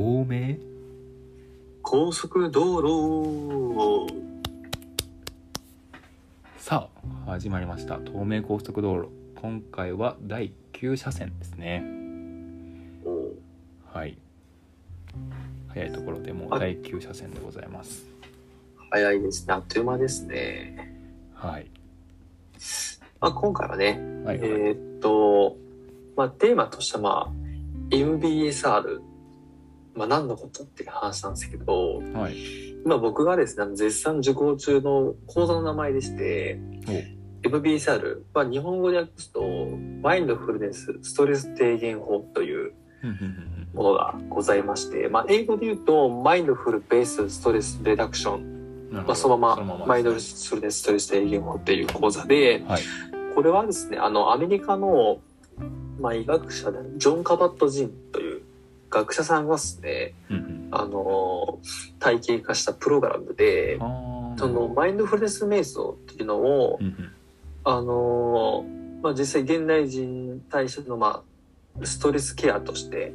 透明高速道路。さあ始まりました。東名高速道路。今回は第9車線ですね。おはい。早いところでもうあ第9車線でございます。早いですね。あっという間ですね。はい。まあ、今回はね、はい、えーっと、まあ、テーマとしては、まあ、MBSR、まあ、何のことっていう話なんですけど、はい。今僕がですね、絶賛受講中の講座の名前でして、MBSR、まあ、日本語で訳すと、マインドフルネスストレス低減法というものがございまして、まあ、英語で言うと、マインドフルベースストレスレダクション。まあ、そのままマインドフルネスストレス低減法っていう講座で、はい。これはですね、あの、アメリカの、まあ、医学者でジョン・カバット・ジンという学者さんがですね、うんうん。あの、体系化したプログラムで、その、マインドフルネス瞑想っていうのをう、んうん。あの、まあ、実際現代人に対しての、まあ、ストレスケアとして、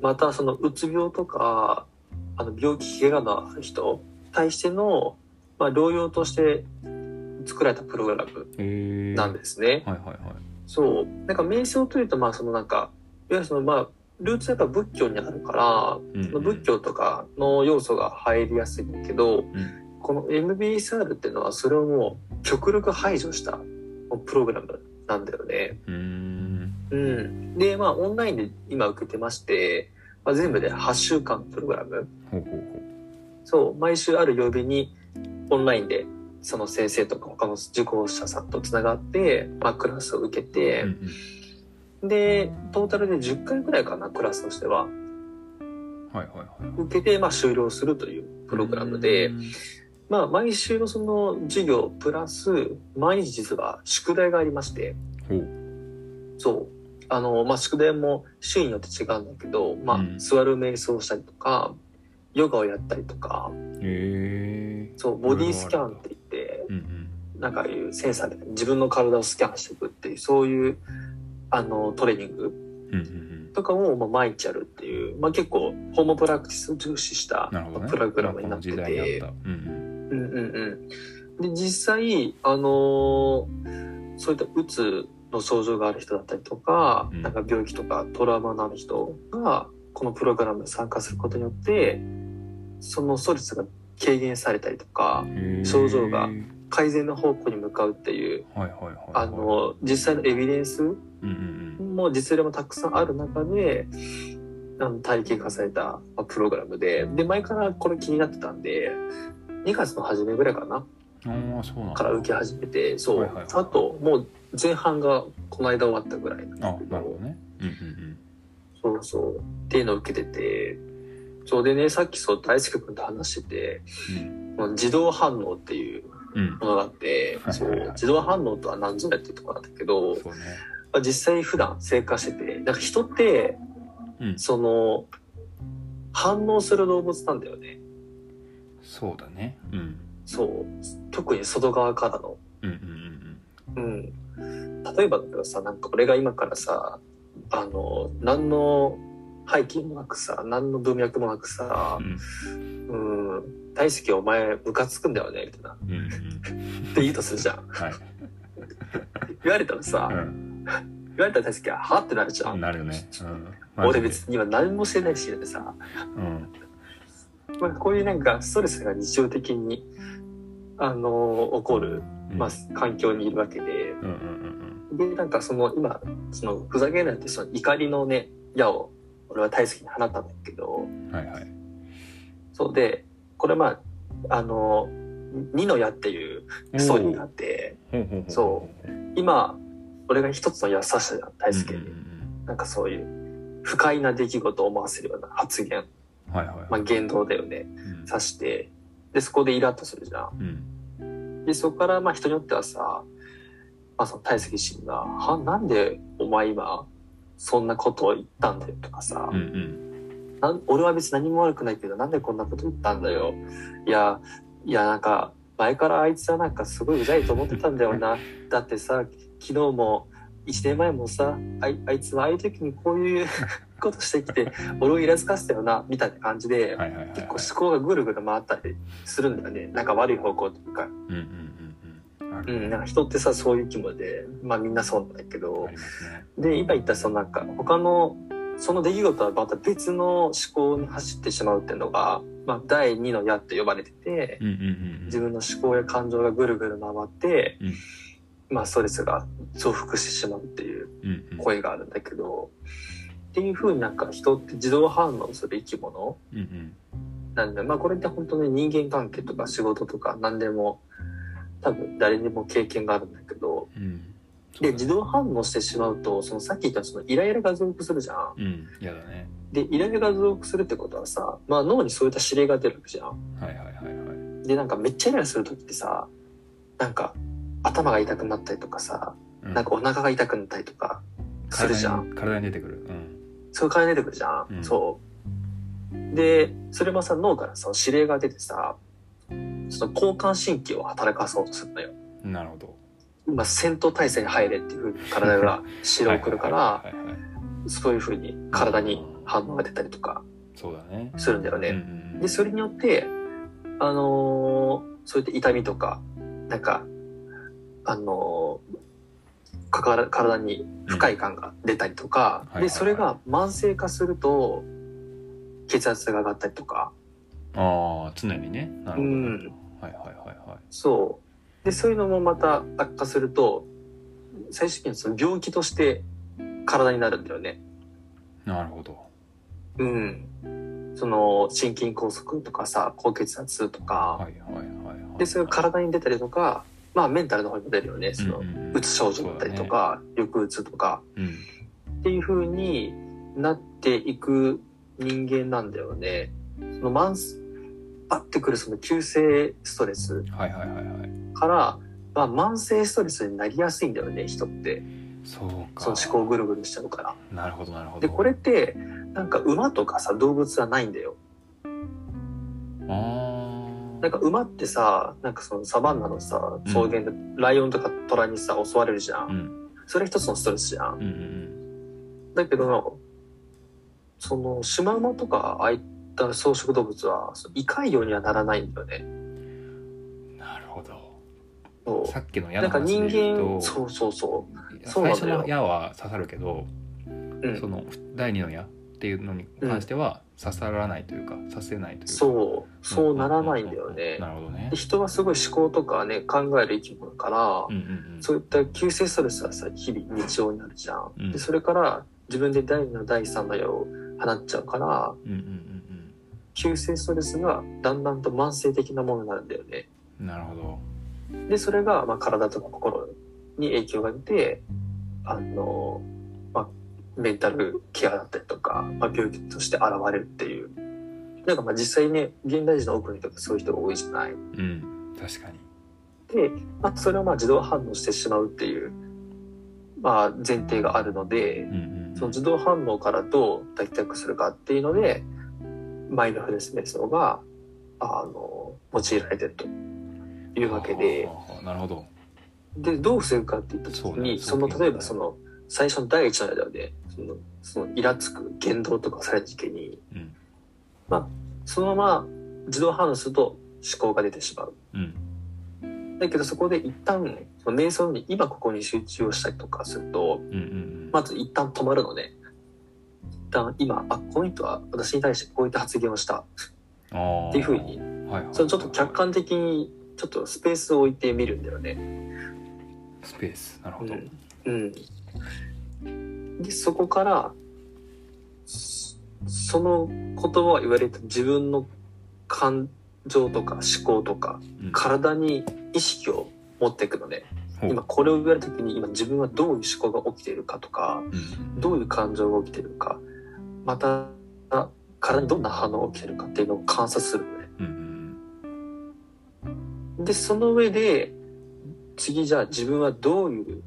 またその、うつ病とか、あの、病気、怪我のある人に対しての、まあ、療養として作られたプログラムなんですね。はいはいはい。そう。なんか瞑想というと、まあそのなんか、いわゆるそのまあ、ルーツはやっぱ仏教にあるから、うんうん仏教とかの要素が入りやすいんだけど、んこの MBSR っていうのはそれをもう極力排除したプログラムなんだよね。うーんうん。で、まあオンラインで今受けてまして、まあ、全部で8週間プログラム。ほうほうほそう、毎週ある曜日にオンラインでその先生とか他の受講者さんとつながって、まあクラスを受けて、ううんで、トータルで10回ぐらいかな、クラスとしては。うんはいはいはい。受けて、まあ終了するというプログラムでう、ん。まあ毎週のその授業プラス、毎日実は宿題がありまして、そう。あの、まあ宿題も週によって違うんだけど、まあうん。座る瞑想をしたりとか、ヨガをやったりとか、へえ。そう、ボディスキャンって言って、うんうん。なんかいうセンサーで自分の体をスキャンしていくっていう、そういう、あの、トレーニング。とかをまあ毎日やるっていう、まあ結構ホームプラクティスを重視したね。プログラムになってて。で、実際、あのーそういったうつの症状がある人だったりとか、うん。なんか病気とかトラウマのある人が、このプログラムに参加することによって、そのストレスが軽減されたりとか、症状が改善の方向に向かうっていう、はいはいはいはい。あの、実際のエビデンスうんうんうん。も実例もたくさんある中で、あの体系化されたまあプログラムで、で、前からこれ気になってたんで、2月の初めぐらいかな。から受け始めて、そう。あと、もう前半がこの間終わったぐらいなるほどね。うんうんそうそう。っていうのを受けてて、そうでね、さっきそう大輔君と話してて、うん。自動反応っていううん。ものがあって、はい。そう、自動反応とは何ぞやっていうところなんだけど、そうねまあ、実際普段生活してて、なんか人って、うんその、反応する動物なんだよね。そうだねうんそう。特に外側からの。うんうんうんうん。例えばだけどさ、なんか俺が今からさ、あの、何の背景もなくさ、何の文脈もなくさう、んうん、大好きお前ムカつくんだよね、みたいな。っうんうんて言うとするじゃん。はい 言われたらさ、うん言われたら大好きは、はってなるじゃん。なるよね。うん。俺別に今何もしてないし、でさ、うん。まあ、こういうなんかストレスが日常的に、あの、起こる、うん。まあ、環境にいるわけで、うんうんうんで、なんかその今、そのふざけないってその怒りのね、矢を俺は大好きに放ったんだけど、うんはいはい。そうで、これまあ、あの、二の矢っていうストーリーがあって、ほうほ俺が一つの矢刺したじゃん、大好きに。うんうんなんかそういう不快な出来事を思わせるような発言、うんはいはいまあ言動だよね、うん。刺して、で、そこでイラッとするじゃん。うん。で、そこからまあ人によってはさ、まあその大好き自身が、は、なんでお前今、そんなことを言ったんだよとかさ、うんうん俺は別に何も悪くないけど、なんでこんなこと言ったんだよ。いや、いやなんか、前からあいつはなんかすごいうざいと思ってたんだよな。だってさ、昨日も1年前もさあいあいつはああいう時にこういう ことしてきて俺をイラつかせたよなみたいな感じで、結構思考がぐるぐる回ったりするんだよね。なんか悪い方向というか、うんなんか人ってさそういう気分でまあみんなそうなんだけど。ね。で今言ったそのなんか他のその出来事はまた別の思考に走ってしまうっていうのが、まあ、第二の矢って呼ばれててうんうんうんうん。自分の思考や感情がぐるぐる回って、うん。まあストレスが増幅してしまうっていううんうん。声があるんだけどっていうふうになんか人って自動反応する生き物うんうん。なんでまあこれって本当に人間関係とか仕事とか何でも多分誰にも経験があるんだけどうんで自動反応してしまうとそのさっき言ったそのイライラが増幅するじゃん。うん嫌だねでイライラが増幅するってことはさ、まあ、脳にそういった指令が出るわけじゃん。はいはいはいはいでなんかめっちゃイライラする時ってさなんか頭が痛くなったりとかさうんなんかお腹が痛くなったりとかするじゃん。体に体に出てくるうんそういう感じで出てくるじゃん。うんそう。で、それもさ、脳からさ、指令が出てさ、その交感神経を働かそうとするのよ。なるほど今、戦闘態勢に入れっていうふうに体が指令を送るから、そういうふうに体に反応が出たりとかそうだね。するんだよね。うんうんで、それによって、あのーそういった痛みとか、なんか、あのーかから体に不快感が出たりとか、で、それが慢性化すると、血圧が上がったりとか、ああ常にね。なるほどね。うん。はいはいはいはい。そう。で、そういうのもまた悪化すると、最終的にその病気として体になるんだよね。なるほど。うん。その、心筋梗塞とかさ、高血圧とか、はいはいはいはいで、それが体に出たりとか、まあメンタルの方にも出るよね。その、うんうんうん。うつ症状だったりとか、抑うつとか、うん。っていう風になっていく人間なんだよね。その慢性、あってくるその急性ストレス。はいはいはいはいから、まあ慢性ストレスになりやすいんだよね、人って。そうかその思考ぐるぐるしちゃうから。なるほどなるほどで、これって、なんか馬とかさ、動物はないんだよ。あなんか馬ってさ、なんかそのサバンナのさ、草原でライオンとかトラにさ、襲われるじゃん。あうんそれ一つのストレスじゃん。うんうんだけど、その、シマウマとか、ああいった草食動物は、胃潰瘍にはならないんだよね。さっきの矢の話で言う間、とそうそうそそう最初の矢は刺さるけどう。うん。その第二の矢っていうのに関しては刺さらないというか刺せないというかそう。そうならないんだよねな。るほどねで人はすごい思考とかね、考える生き物だから、うんうんうんそういった急性ストレスはさ、日々日常になるじゃん。うんで、それから自分で第2の第3の矢を放っちゃうから、うんうん急性ストレスがだんだんと慢性的なものになるんだよね。うんうんなるほどで、それが、まあ、体とか心に影響が出て、あの、まあ、メンタルケアだったりとか、まあ、病気として現れるっていう。なんかまあ実際ね、現代人の多くの人がそういう人が多いじゃない。うん確かにで、まあ、それをまあ自動反応してしまうっていう、まあ、前提があるので、うんうんその自動反応からどう脱却するかっていうので、マインドフルネス瞑想が、あの、用いられてるというわけで、なるほどで、どう防ぐかって言った時に、そその、例えばその、最初の第一の間で、その、その、イラつく言動とかされた時に、うんそのまま自動反応すると思考が出てしまう。うんだけどそこで一旦、その瞑想に今ここに集中をしたりとかすると、うんうんまず一旦止まるのね。一旦今、あ、この人は私に対してこういった発言をした。っていうふうに、はいはいそのちょっと客観的に、ちょっとスペースを置いてみるんだよね。スペースなるほどうん。うん。で、そこから、そその言葉を言われた自分の感情とか思考とか、うん体に意識を持っていくのね。ほう今これを言われた時に今自分はどういう思考が起きているかとか、うんどういう感情が起きているか、また、体にどんな反応が起きているかっていうのを観察するのね。うんうんで、その上で、次じゃあ自分はどういう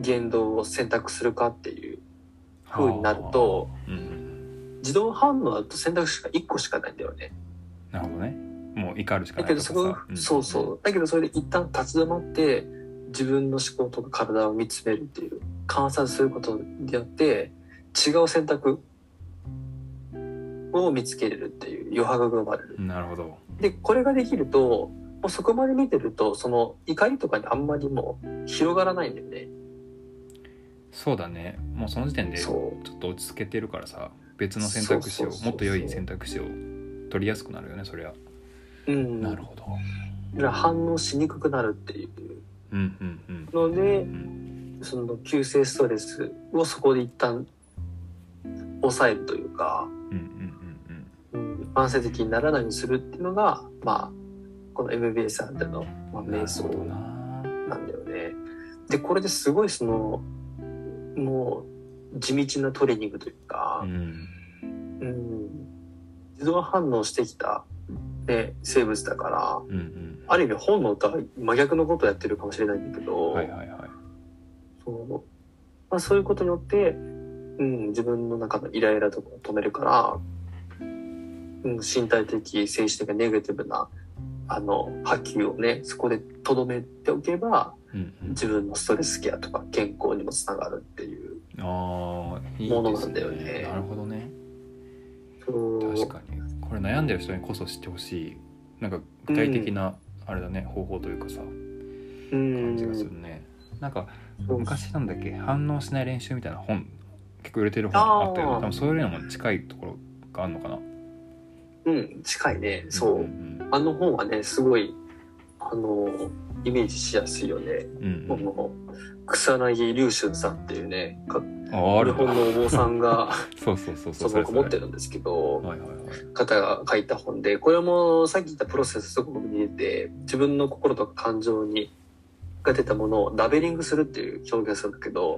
言動を選択するかっていう風になると、うんうん自動反応だと選択肢が1個しかないんだよね。なるほどねもう怒るしかだないとかけどそこ、さそうそう。だけどそれで一旦立ち止まって、自分の思考とか体を見つめるっていう観察することによって違う選択を見つけれるっていう余白が生まれる。なるほどでこれができるともうそこまで見てるとその怒りとかにあんまりもう広がらないんだよね。そうだね。もうその時点でちょそっと落ち着けてるからさ別の選択肢をもっと良い選択肢を取りやすくなるよねそりゃ、う。うん。なるほど。だから反応しにくくなるっていう。うんうんうん。のでうんその急性ストレスをそこで一旦抑えるというか、うんうん。うん、慢性的にならないようにするっていうのがまあこの MBS さんでの、まあ、瞑想なな。んだよね。でこれですごいそのもう地道なトレーニングというかう、ん。うん、自動反応してきた、ね、生物だからうんうん。ある意味本能とは真逆のことをやってるかもしれないんだけど、はいはいはい。そうまあ、そういうことによって、うん、自分の中のイライラとかを止めるから、うん、身体的精神的なネガティブなあの波及をねそこでとどめておけばうんうん。自分のストレスケアとか健康にもつながるっていう。ものなんだよね。なるほどね。確かに。これ悩んでる人にこそ知ってほしい。なんか具体的な、あれだね方法というかさうん。感じがするね、なんか昔なんだっけ反応しない練習みたいな本結構売れてる本あったよ多分そういうのも近いところがあるのかなうん近いね。そう、んあの本はねすごいあのイメージしやすいよね、うんうん。この草薙龍春さんっていうねか日本のお坊さんが そうそうそうそそうそれ持ってるんですけど、はいはいはい。方が書いた本で、これもさっき言ったプロセスすごく似てて、自分の心とか感情に、が出たものをラベリングするっていう表現するんだけあど、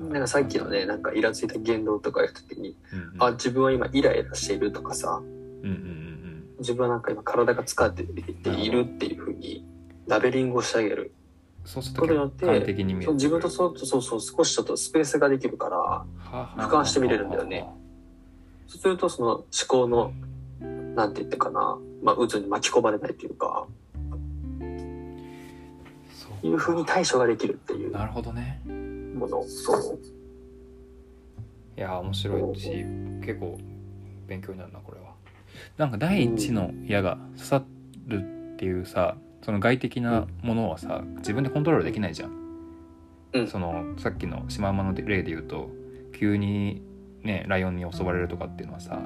なんかさっきのね、なんかイラついた言動とか言うときに、うんうん。あ、自分は今イライラしているとかさ、うんうんうん自分はなんか今体が疲れているっていうふうにラベリングをしてあげる。そうすることとによって客観的に見える。そう自分とそうそうそう少しちょっとスペースができるから、俯瞰して見れるんだよね。そうするとその思考の、なんて言ってかな、まあ渦に巻き込まれないというか、そういうふうに対処ができるっていう。なるほどねもの。そう。いやー面白いし結構勉強になるなこれはなんか第一の矢が刺さるっていうさその外的なものはさ自分でコントロールできないじゃん、うんそのさっきのシマウマの例で言うと急にねライオンに襲われるとかっていうのはさ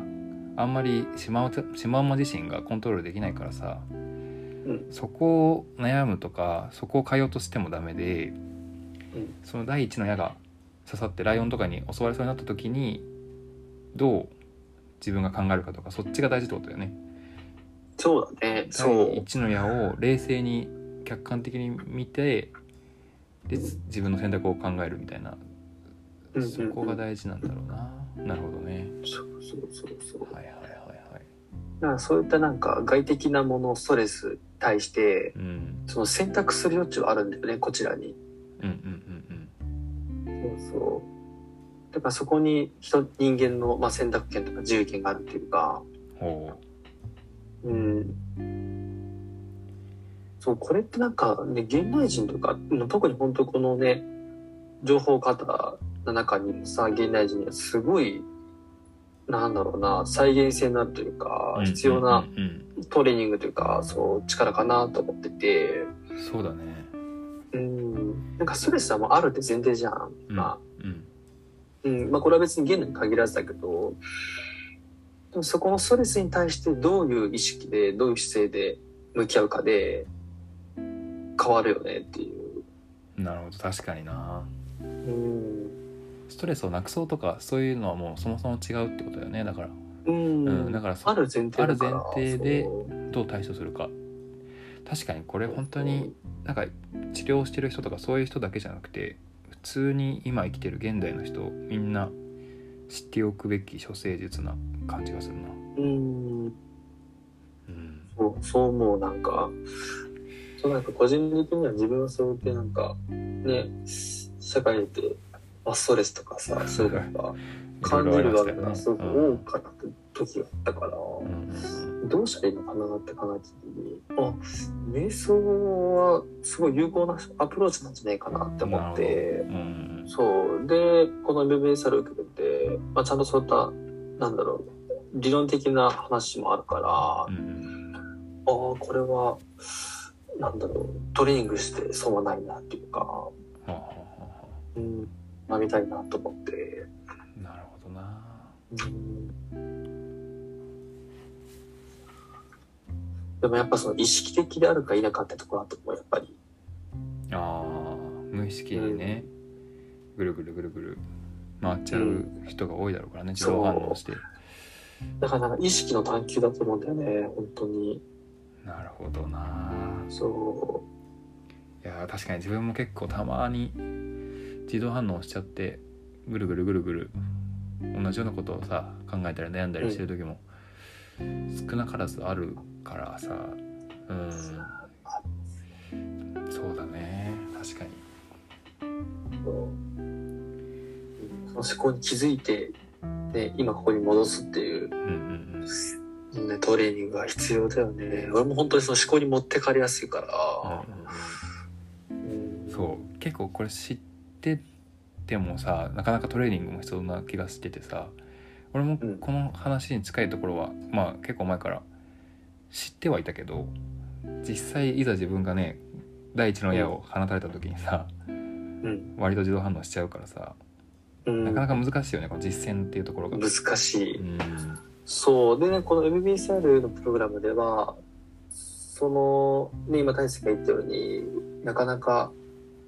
あんまりシマウシマウマ自身がコントロールできないからさ、んそこを悩むとかそこを変えようとしてもダメで、んその第一の矢が刺さってライオンとかに襲われそうになった時にどう自分が考えるかとかそっちが大事ってことだよね。そうだね。そ第う。一の矢を冷静に客観的に見てで自分の選択を考えるみたいなそこが大事なんだろうな。なるほどね。そうそうそうそう。はいはいはいはい。だからそういったなんか外的なもの、ストレスに対して、うんその選択する余地はあるんだよね、こちらに。うんうんうんそうそう。だからそこに人、人間の、まあ、選択権とか自由権があるっていうか、ううん。そう、これってなんかね、現代人とか、特に本当このね、情報型の中にもさ、現代人にはすごい、なんだろうな、再現性のあるというか、う。必要なトレーニングというか、そう、力かなと思ってて、うんそうだね。うん。なんかストレスはもうあるって前提じゃん。うんまあ、うんうん。まあこれは別に現代に限らずだけど、でもそこのストレスに対してどういう意識で、どういう姿勢で向き合うかで、変わるよねっていう。なるほど確かにな。うん。ストレスをなくそうとかそういうのはもうそもそも違うってことだよねだからうん。うんだからそある前提だからある前提でどう対処するか確かにこれ本当になんか治療してる人とかそういう人だけじゃなくて普通に今生きてる現代の人みんな知っておくべき処世術な感じがするな。うん。うん。そう、そう思う、なんか、そうなんか個人的には自分はそうやってなんか、ね、社会で、まあ、ストレスとかさ、そういうのが感じる場面がすごく多かった時があったから、どうしたらいいのかなって考えた時に、あ、瞑想はすごい有効なアプローチなんじゃないかなって思って、うん。そう。で、この MBSR を受けてて、まあ、ちゃんとそういった、なんだろう、理論的な話もあるから、うん。ああ、これは、なんだろう、トレーニングして損はないなっていうか、うん、学びたいなと思って、あなるほどな。うんでもやっぱその意識的であるか否かってところだと思う、やっぱり。ああ無意識にね、ぐるぐるぐるぐる回っちゃう人が多いだろうからね、自動反応して。だからなんか意識の探求だと思うんだよね、本当に。なるほどな。そいやー確かに自分も結構たまに自動反応しちゃってぐるぐるぐるぐる同じようなことをさ考えたり悩んだりしてる時も少なからずあるからさ。うん。そうだね。確かに。う。その思考に気づいて、ね、今ここに戻すっていう、うんうんね、トレーニングが必要だよね。俺も本当にその思考に持ってかれやすいから。うんうんうん。そう。結構これ知っててもさなかなかトレーニングも必要な気がしててさ。俺もうん。この話に近いところは、まあ結構前から知ってはいたけど実際いざ自分がね第一の矢を放たれた時にさ、うん。割と自動反応しちゃうからさうんなかなか難しいよねこの実践っていうところが。難しい。うんそう。でね、この MBSR のプログラムでは、その、ね、今大輔が言ったようになかなか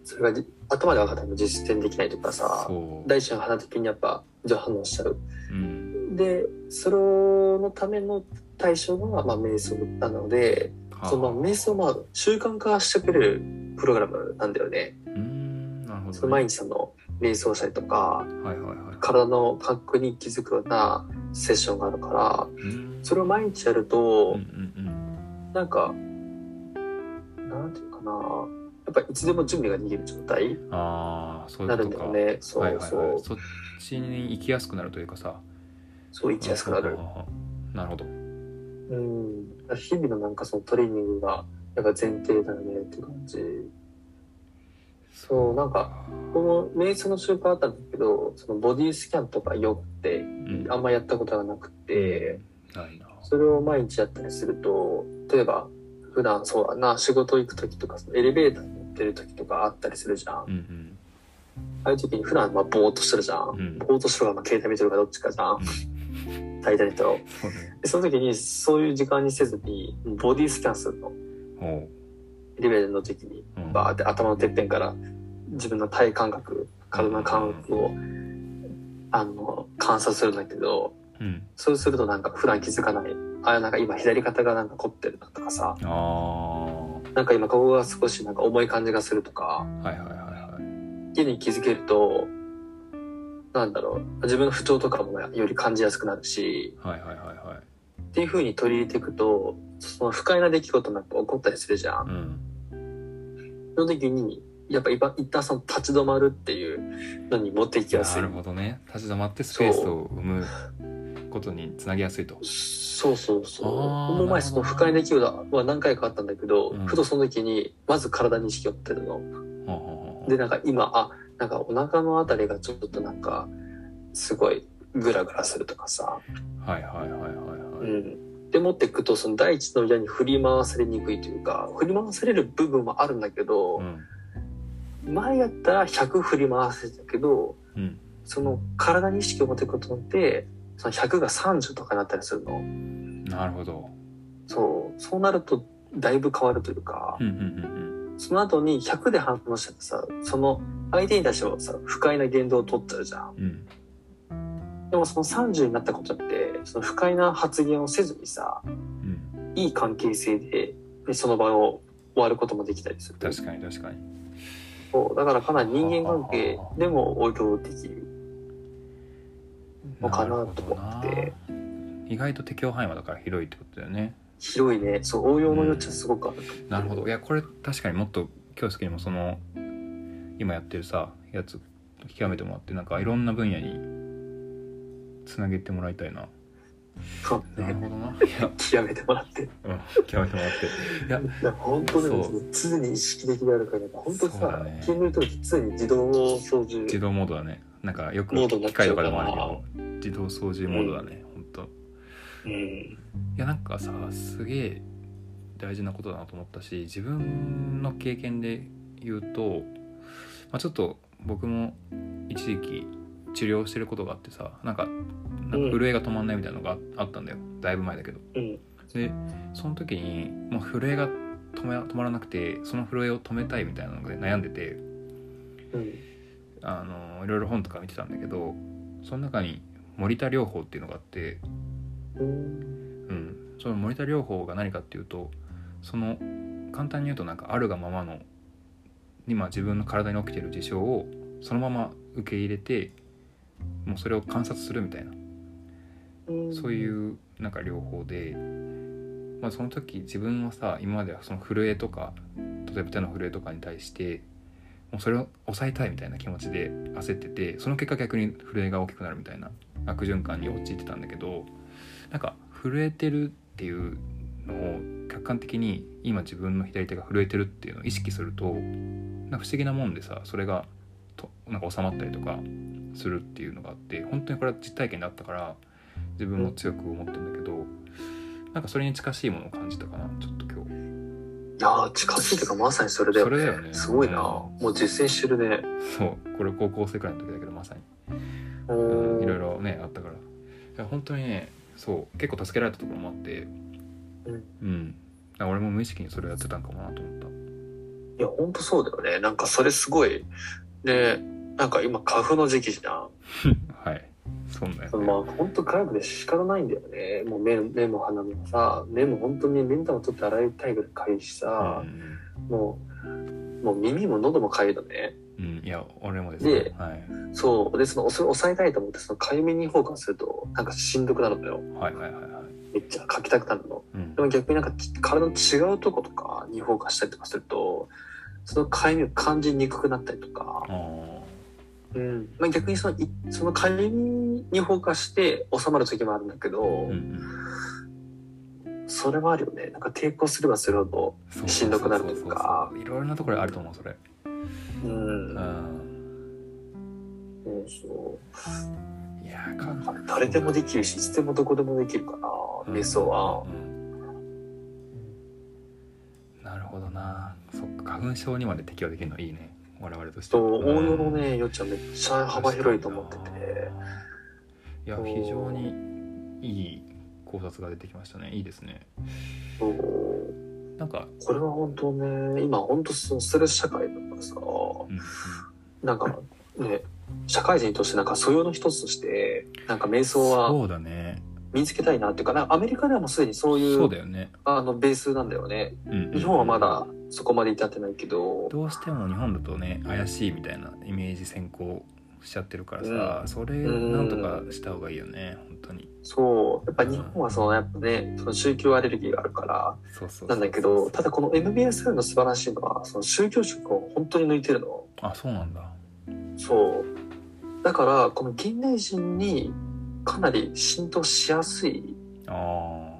それがじ頭で分かっても実践できないとかさ第一の花的にやっぱ上反応しちゃう。うん、でそれのための対象が、まあ、瞑想なのではあ。その瞑想をまあ習慣化してくれるプログラムなんだよね。うんなるほど、ね、その毎日その瞑想したりとかはいはいはい。体の感覚に気づくようなセッションがあるからうん。それを毎日やると、うんうんなんかなんていうかな。やっぱいつでも準備ができる状態ああそういなるんだよね。そう、はいはいそうはい、そっちに行きやすくなるというかさ。そう生きやすくなる。なるほどうん。日々のなんかそのトレーニングがやっぱ前提だよねって感じ。そうなんかこの瞑想の習慣あったんだけど、そのボディスキャンとかヨガってうんあんまやったことがなくて、ないなそれを毎日やったりすると、例えば普段そうだな、仕事行く時とか、そのエレベーターに乗ってる時とかあったりするじゃん。うんうんああいう時に普段まあぼーっとしてるじゃん。うんぼーっとしてるかまあ携帯見てるかどっちかじゃん。大体の人。その時にそういう時間にせずに、ボディスキャンするの。レベーターの時に。うんバーって頭のてっぺんから自分の体感覚、体の感覚を、あの、観察するんだけど、うんそうするとなんか普段気づかない。あ、なんか今左肩がなんか凝ってるなとかさ、なんか今ここが少しなんか重い感じがするとか、いはいはいはいっていうのに気づけると、なんだろう、自分の不調とかもより感じやすくなるし、はいはいはいはい。っていう風に取り入れていくと、その不快な出来事なんか起こったりするじゃん。うん。その時に、やっぱ一一旦その立ち止まるっていうのに持っていきやす。ないるほどね。立ち止まってスペースを生むことにつなげやすいと。そうそうそう。この前その不快な出来事は何回かあったんだけど、うん。ふとその時に、まず体に意識を持ってるの。ほうほうほうで、なんか今、あ、なんかお腹のあたりがちょっとなんか、すごいグラグラするとかさ。はいはいはいはいはいうん。で持っていくと、その第一の矢に振り回されにくいというか、振り回される部分もあるんだけど、うん前やったら100振り回せてたけど、うんその体に意識を持っていくことによって、その100が30とかになったりするの。なるほどそう。そうなると、だいぶ変わるというか、うんうんうんその後に100で反応してさ、その相手に対してはさ、不快な言動を取っちゃうじゃん。うん。でもその30になったことって、その不快な発言をせずにさ、うん。いい関係性で、でその場を終わることもできたりする。確かに確かに。そうだからかなり人間関係でも応用できる。のかなと思って。意外と適用範囲はだから広いってことだよね。広いね。そう、応用の余地はすごくあるう。なるほど。いやこれ確かにもっと京介にもその今やってるさやつ極めてもらってなんかいろんな分野につなげてもらいたいな。そうね。なるほどな。極めてもらって。うん極めてもらって。いや本当にそう。常に意識的であるから、本当さね、勤務時常に自動操縦。自動モードだね。なんかよく機械とかでもあるけど自動操縦モードだね、ほん。とうん。いやなんかさすげえ大事なことだなと思ったし自分の経験で言うと、まあ、ちょっと僕も一時期治療してることがあってさなんかなんか震えが止まんないみたいなのがあったんだよだいぶ前だけどうん。でその時にもう震えが止め止まらなくてその震えを止めたいみたいなので悩んでてうん。あのいろいろ本とか見てたんだけどその中に森田療法っていうのがあってうん。うん、その森田療法が何かっていうとその簡単に言うとなんかあるがままの今自分の体に起きてる事象をそのまま受け入れてもうそれを観察するみたいな。そういうなんか療法で、まあ、その時自分はさ今まではその震えとか例えば手の震えとかに対してもうそれを抑えたいみたいな気持ちで焦っててその結果逆に震えが大きくなるみたいな悪循環に陥ってたんだけどなんか震えてるっていうのを客観的に今自分の左手が震えてるっていうのを意識するとなんか不思議なもんでさそれがとなんか収まったりとかするっていうのがあって本当にこれは実体験であったから自分も強く思ってるんだけどなんかそれに近しいものを感じたかなちょっと今日。いやー近しいというかまさにそれだよね。それだよね。すごいな。うん。もう実践してるね。そう。これ高校生くらいの時だけどまさに、ううんんいろいろねあったから。いや本当にねそう。結構助けられたところもあってうん俺も無意識にそれをやってたんかもなと思ったいや、ほんとそうだよね。なんかそれすごい。で、なんか今花粉の時期じゃん。はいそんなやつ、まあ本当外部で仕方ないんだよね。もう目目も鼻もさ、目も本当に目ん玉取って洗いたいぐらいかゆいしさ、もう、もう耳も喉もかゆいのね。うん、うん、いや俺もですではい、そう。で、その、そ抑えたいと思って、そのかゆみにフォーカスすると、なんかしんどくなるのよ。はいはいはいはいめっちゃ書きたくなるの。うんでも逆になんかち体の違うとことかにフォーカスしたりとかすると、そのかゆみを感じにくくなったりとかうん。まあ、逆にその、いそのかゆみにフォーカスして収まる時もあるんだけど、うんうんそれはあるよね。なんか抵抗すればするほど、しんどくなるというかいろいろなところであると思うそれうん。うんそうそう。いや誰でもできるし、いつでもどこでもできるかな、瞑想は。うん。なるほどな。そっか花粉症にまで適用できるのいいね。我々としてと、応用のうん。ね、よっちゃんめっちゃ幅広いと思ってて。いや非常にいい考察が出てきましたね。いいですね。なんか、これは本当ね、今本当そのストレス社会だからさ、うん。なんかね、社会人としてなんか素養の一つとして、なんか瞑想はそうだね。身につけたいなっていうかな、アメリカではもうすでにそういうそうだよね、あのベースなんだよね。うん日本はまだそこまで至ってないけど、どうしても日本だとね怪しいみたいなイメージ先行しちゃってるからさ、それなんとかした方がいいよね本当に。そう、やっぱ日本はそのやっぱね、その宗教アレルギーがあるからそうそうそうなんだけど、ただこの MBSL の素晴らしいのは、その宗教色を本当に抜いてるの。あそうなんだ。そう。だから、この現代人にかなり浸透しやすいあ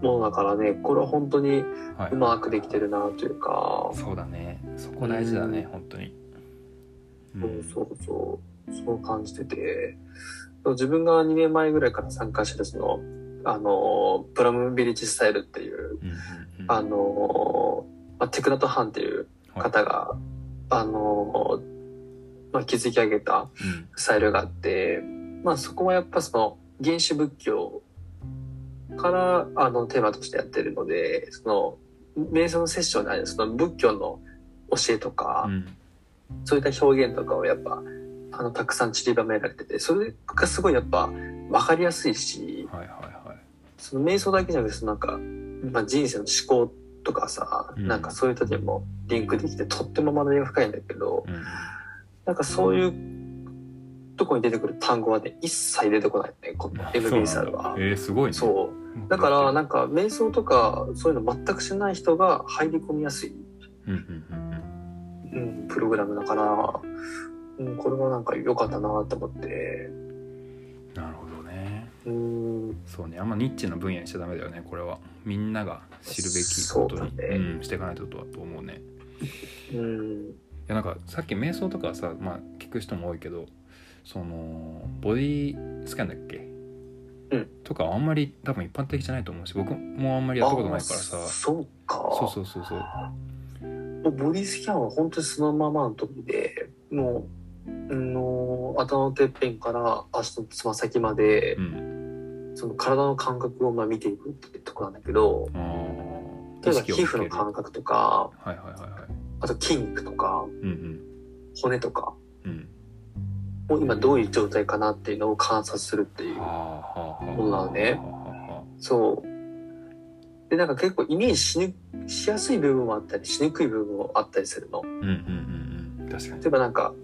ものだからね、これは本当にうまくできてるなというか、そうだね。そこ大事だね、うん。本当に、うそうんそうそう、そう感じてて、自分が2年前ぐらいから参加してるその、あの、プラムビリッジスタイルっていう、うんうんうん。あの、まあ、テクナトハンっていう方が、あの、まあ、築き上げたうん。スタイルがあって、まあそこはやっぱその原始仏教からあのテーマとしてやってるので、その瞑想のセッションにあるその仏教の教えとか、うん。そういった表現とかをやっぱあのたくさん散りばめられてて、それがすごいやっぱ分かりやすいし、はいはいはい。その瞑想だけじゃなくて、そのなんか、まあ、人生の思考とかさ、うん。なんかそういう時にもリンクできてとっても学びが深いんだけど、うんなんかそういうとこに出てくる単語はね、一切出てこないね、このあ MB そうなんだ。さんは。えー、すごいね。そう。だから、なんか、瞑想とか、そういうの全くしない人が入り込みやすい、うんプログラムだから、うん、これはなんか良かったなと思って、うんなるほどね。うん。そうね。あんまニッチな分野にしちゃダメだよねこれは。みんなが知るべきことに。そうだね。うん、していかないととはと思うね。うん。いやなんかさっき瞑想とかはさまあ聞く人も多いけどそのボディスキャンだっけ、うん。とかあんまり多分一般的じゃないと思うし僕もあんまりやったことないからさ。あそうか。そうそうそうそう。ボディスキャンは本当にそのままの時でもう、うんの頭のてっぺんから足のつま先までう、ん。その体の感覚をまあ見ていくってとこなんだけど例えば皮膚の感覚とかはいはいはいはいあと筋肉とかうん骨とかうん。を今どういう状態かなっていうのを観察するっていう。うんはあはあはあそうなのねそう。でなんか結構イメージし,、にしやすい部分もあったりしにくい部分もあったりするの。あうんうんうんうん。確かに。例えばなんか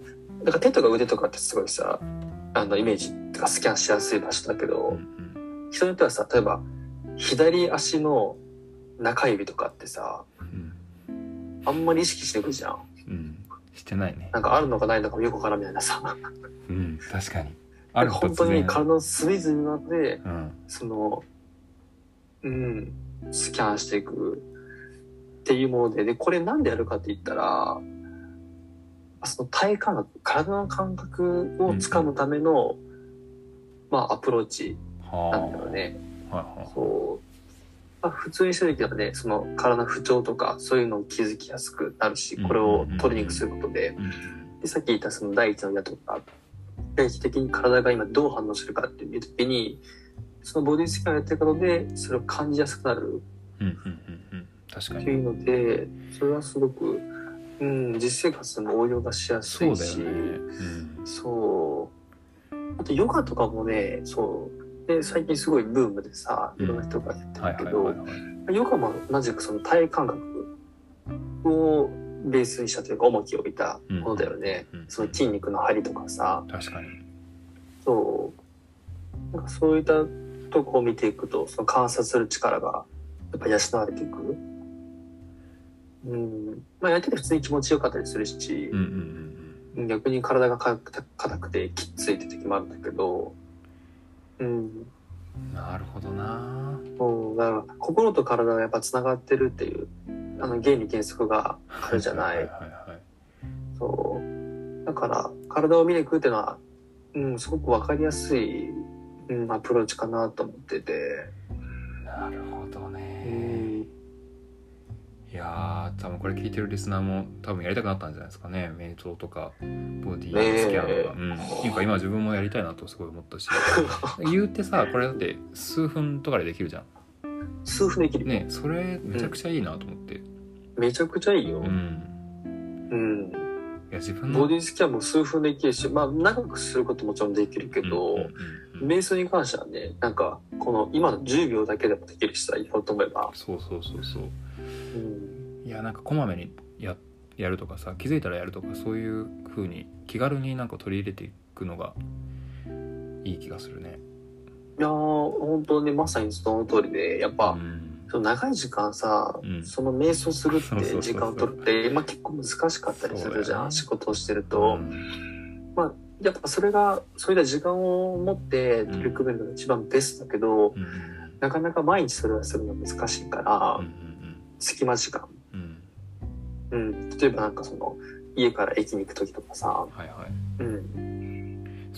なんか手とか腕とかってすごいさあのイメージとかスキャンしやすい場所だけど、うんうん。人によってはさ例えば左足の中指とかってさうんあんまり意識しにくいじゃん。うん。してないね。なんかあるのかないのかもよくわからんみたいなさ。うん確かに。なんか本当に体の隅々までうん。そのうんスキャンしていくっていうものででこれなんでやるかって言ったらその体感覚体の感覚をつかむための、まあアプローチはあなんだよね。はいはい。そう。まあ、普通にしてる時はね、その体の不調とかそういうのを気づきやすくなるし、これをトレーニングすることで、うん。でさっき言ったその第一の矢とか、定期的に体が今どう反応するかっていう時に、そのボディスキャンをやってることで、それを感じやすくなる。うんうんうんうん。確かに。っていうので、それはすごく、うん、実生活でも応用がしやすいし、だよね。うん。そう。あとヨガとかもね、そう。で、最近すごいブームでさ、いろんな人がやってはいるけど、ヨガも同じくその体感覚をベースにしたというか重きを置いたものだよね。うん。その筋肉の張りとかさ、確かに。そう。なんかそういったとこを見ていくと、その観察する力がやっぱ養われていく。うん。まあやってて普通に気持ちよかったりするしうん、うんうん逆に体が硬くてきっついて時もあるんだけど、うん。うんなるほどなそうだから心と体がやっぱつながってるっていうあの原理原則があるじゃない。はいはいはいそう。だから、体を見に行くっていうのは、うん、すごくわかりやすい、うん、アプローチかなと思ってて。なるほどうねん。いやー多分これ聞いてるリスナーも多分やりたくなったんじゃないですかね。瞑想とかボディスキャンとか、うん、なんか今自分もやりたいなとすごい思ったし。言うてさこれだって数分とかでできるじゃ数分できる。んねそれめちゃくちゃいいなと思って。めちゃくちゃいいよ。う。ん、うん。いや自分のボディスキャンも数分できるし、まあ、長くすることもちろんできるけど、うんうんうんうん瞑想に関してはね、なんか、この今の10秒だけでもできるしさ、やろうと思えば。そうそうそうそううん。いやなんかこまめにややるとかさ気づいたらやるとかそういう風に気軽になんか取り入れていくのがいい気がするね。いやー、本当にまさにその通りで、やっぱ、うんその長い時間さ、うん。その瞑想するって時間を取るって、まあ結構難しかったりするじゃん、ね。仕事をしてると。うん。やっぱそれが、そういった時間を持って取り組めるのが一番ベストだけど、うん。なかなか毎日それをするのは難しいから、うんうん隙間時間。うんうん。うん。例えばなんかその、家から駅に行く時とかさ、はいはい。うん。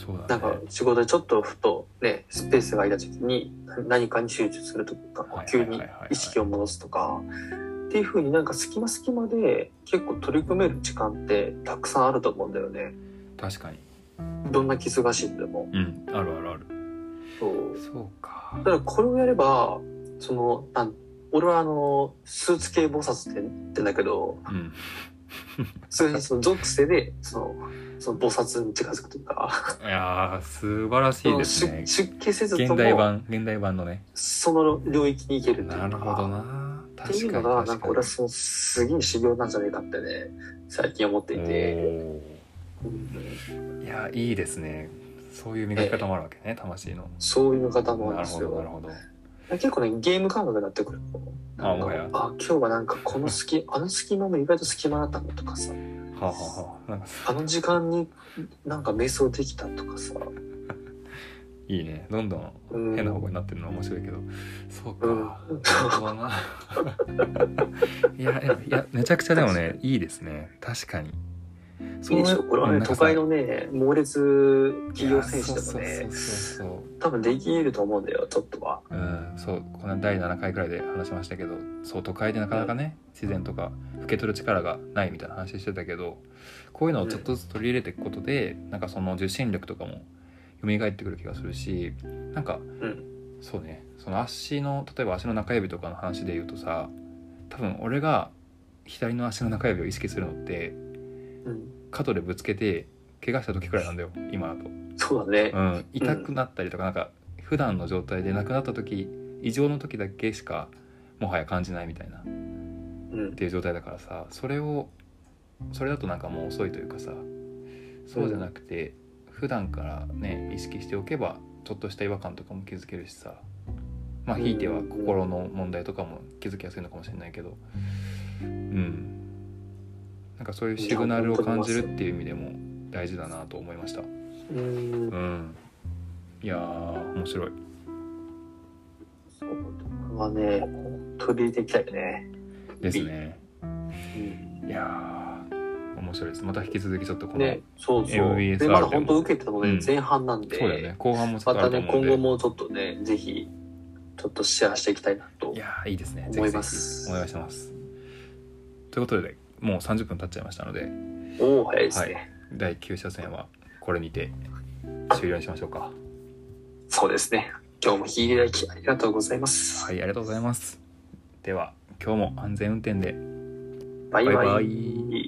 そうだなんかね。仕事でちょっとふとね、スペースが空いた時に何かに集中するとかはい、急に意識を戻すとか、っていう風になんか隙間隙間で結構取り組める時間ってたくさんあると思うんだよね。確かに。どんな気忙しいんでも。うんあるあるある。そう。そうかだ。からこれをやれば、その、なん俺はあの、スーツ系菩薩って言ってんだけど、うんそれにその属性で、その、その菩薩に近づくというか、いやー素晴らしいですね出。出家せずと現代も、版現代版のね。その領域に行けるっていうなるほどか、な。っていうのが、なん確か俺は。その、すげえ修行なんじゃないかってね、最近思っていて、おうんーいやいいですね。そういう磨き方もあるわけね、魂の。そういう方もあるんですなるほどなるよ。ほど。結構ね、ゲーム感覚になってくると。ああ、今日はなんかこの隙、あの隙間も意外と隙間だったのとかさ、はあ、はあはあ、なんかあの時間になんか瞑想できたとかさ、いいね。どんどうん。ん変な方向になってるのは面白いけど。そうか、うん。いやいやめちゃくちゃでもねいいですね。確かにいいでしょ？これはね、都会のね、猛烈企業選手でもねそう、そうそうそう多分できると思うんだよ、ちょっとは。うん、そうこの第7回くらいで話しましたけどそう都会でなかなかね自然とか受け取る力がないみたいな話してたけどこういうのをちょっとずつ取り入れていくことで、なんかその受信力とかも蘇ってくる気がするしなんか、うんそうねその足の例えば足の中指とかの話で言うとさ多分俺が左の足の中指を意識するのってうん。角でぶつけて怪我した時くらいなんだよ今だと。そうだねう。ん、痛くなったりとかなんか普段の状態で亡くなった時異常の時だけしかもはや感じないみたいなっうん。ていう状態だからさそれをそれだとなんかもう遅いというかさそうじゃなくて、普段からね意識しておけばちょっとした違和感とかも気づけるしさまあひいては心の問題とかも気づきやすいのかもしれないけどうんなんかそういうシグナルを感じるっていう意味でも大事だなと思いました。うんう。ん。いやー、面白い。そうこれはね、取り入れていきたいよね。ですね。うんいやー、面白いです。また引き続きちょっとこの、ね、そうそう。で、まだ本当受けてたのでうん前半なんで、そうだよね。後半もまたね。今後もちょっとね、ぜひ、ちょっとシェアしていきたいなとい。やー、いいですね。思いまぜすひぜひお願いします。ということで、もう30分経っちゃいましたので、おお早いですね。第9車線はこれにて終了にしましょうか。そうですね。今日も聞いていただきありがとうございます。はい、ありがとうございます。では、今日も安全運転で。バイバイ。バイバイ